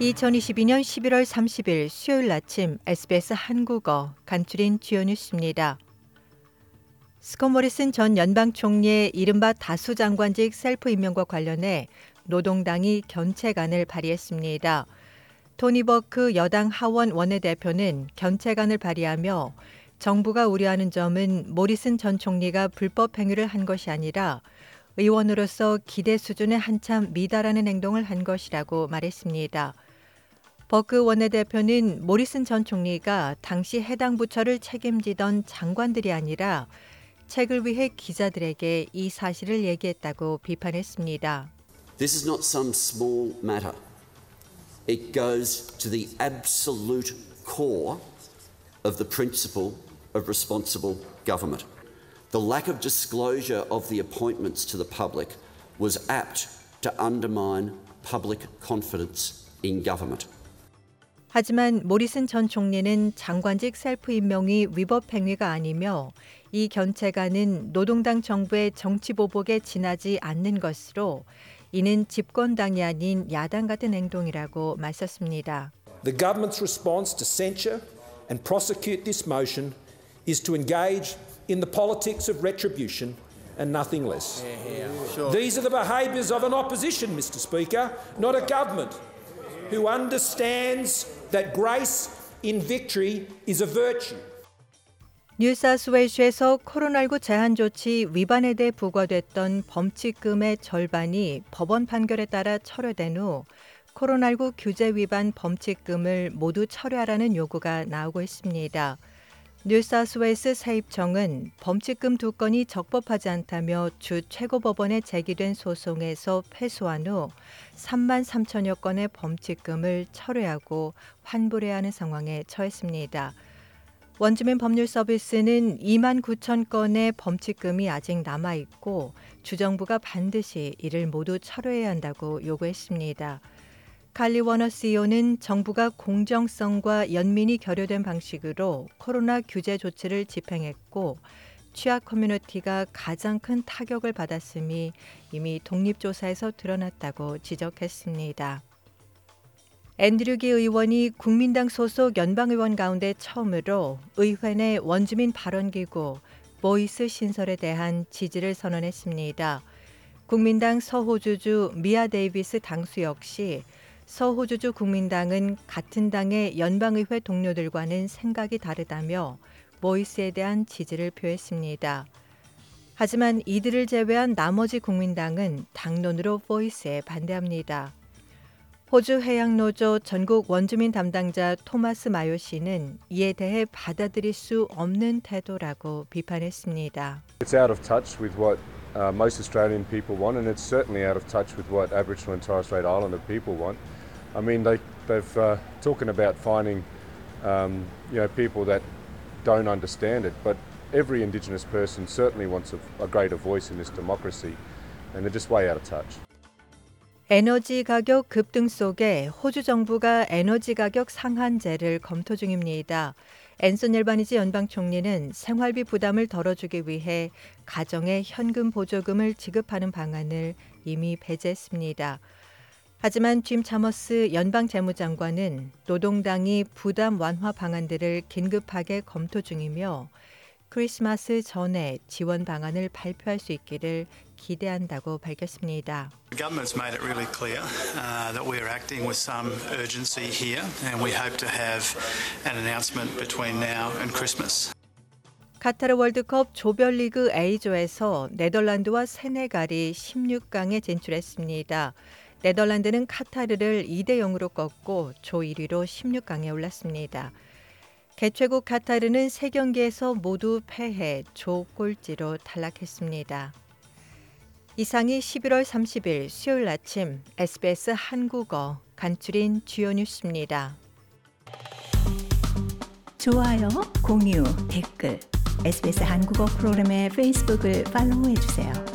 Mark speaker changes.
Speaker 1: 2022년 11월 30일 수요일 아침 SBS 한국어 간추린 주요 뉴스입니다. 스콧 모리슨 전 연방 총리의 이른바 다수 장관직 셀프 임명과 관련해 노동당이 견책안을 발의했습니다. 토니 버크 여당 하원 원내대표는 견책안을 발의하며 정부가 우려하는 점은 모리슨 전 총리가 불법 행위를 한 것이 아니라 의원으로서 기대 수준에 한참 미달하는 행동을 한 것이라고 말했습니다. 버크 원내대표는 모리슨 전 총리가 당시 해당 부처를 책임지던 장관들이 아니라 책을 위해 기자들에게 이 사실을 얘기했다고 비판했습니다.
Speaker 2: This is not some small matter. It goes to the absolute core of the principle of responsible government. The lack of disclosure of the appointments to the public was apt to undermine public confidence in government.
Speaker 1: 하지만 모리슨 전 총리는 장관직 셀프 임명이 위법 행위가 아니며 이 견책안은 노동당 정부의 정치 보복에 지나지 않는 것으로 이는 집권당이 아닌 야당 같은 행동이라고 맞섰습니다.
Speaker 3: The government's response to censure and prosecute this motion is to engage in the politics of retribution and nothing less. These are the behaviours of an opposition, Mr. Speaker, not a government who understands that grace in victory is a virtue.
Speaker 1: 뉴사스웨이주에서 코로나19 제한 조치 위반에 대해 부과됐던 범칙금의 절반이 법원 판결에 따라 철회된 후 코로나19 규제 위반 범칙금을 모두 철회하라는 요구가 나오고 있습니다. 뉴사우스웨일스 세입청은 범칙금 두 건이 적법하지 않다며 주 최고법원에 제기된 소송에서 패소한 후 3만 3천여 건의 범칙금을 철회하고 환불해야 하는 상황에 처했습니다. 원주민 법률 서비스는 2만 9천 건의 범칙금이 아직 남아 있고 주정부가 반드시 이를 모두 철회해야 한다고 요구했습니다. 칼리 워너 CEO는 정부가 공정성과 연민이 결여된 방식으로 코로나 규제 조치를 집행했고 취약 커뮤니티가 가장 큰 타격을 받았음이 이미 독립조사에서 드러났다고 지적했습니다. 앤드류 지 의원이 국민당 소속 연방의원 가운데 처음으로 의회 내 원주민 발언기구 Voice 신설에 대한 지지를 선언했습니다. 국민당 서호주주 미아 데이비스 당수 역시 서호주주 국민당은 같은 당의 연방의회 동료들과는 생각이 다르다며 보이스에 대한 지지를 표했습니다. 하지만 이들을 제외한 나머지 국민당은 당론으로 보이스에 반대합니다. 호주 해양노조 전국 원주민 담당자 토마스 마요 씨는 이에 대해 받아들일 수 없는 태도라고 비판했습니다.
Speaker 4: It's out of touch with what uh, most Australian people want, and it's certainly out of touch with what Aboriginal and Torres Strait Islander people want. I mean, they, they've uh, talking about finding, um, you know, people that don't understand it, but every Indigenous person certainly wants a, a greater voice in this democracy, and they're just way out of touch.
Speaker 1: 에너지 가격 급등 속에 호주 정부가 에너지 가격 상한제를 검토 중입니다. 앤슨 일바니지 연방 총리는 생활비 부담을 덜어주기 위해 가정에 현금 보조금을 지급하는 방안을 이미 배제했습니다. 하지만 짐 차머스 연방 재무장관은 노동당이 부담 완화 방안들을 긴급하게 검토 중이며 크리스마스 전에 지원 방안을 발표할 수 있기를 기대한다고 밝혔습니다.
Speaker 5: The government's made it really clear uh, that we are acting with some urgency here, and we hope to have an announcement between now and Christmas.
Speaker 1: 카타르 월드컵 조별리그 A조에서 네덜란드와 세네갈이 16강에 진출했습니다. 네덜란드는 카타르를 2대 0으로 꺾고 조 1위로 16강에 올랐습니다. 개최국 카타르는 3경기에서 모두 패해 조 꼴찌로 탈락했습니다. 이상이 11월 30일 수요일 아침 SBS 한국어 간추린 주요 뉴스입니다.
Speaker 6: 좋아요, 공유, 댓글, SBS 한국어 프로그램의 페이스북을 팔로우해 주세요.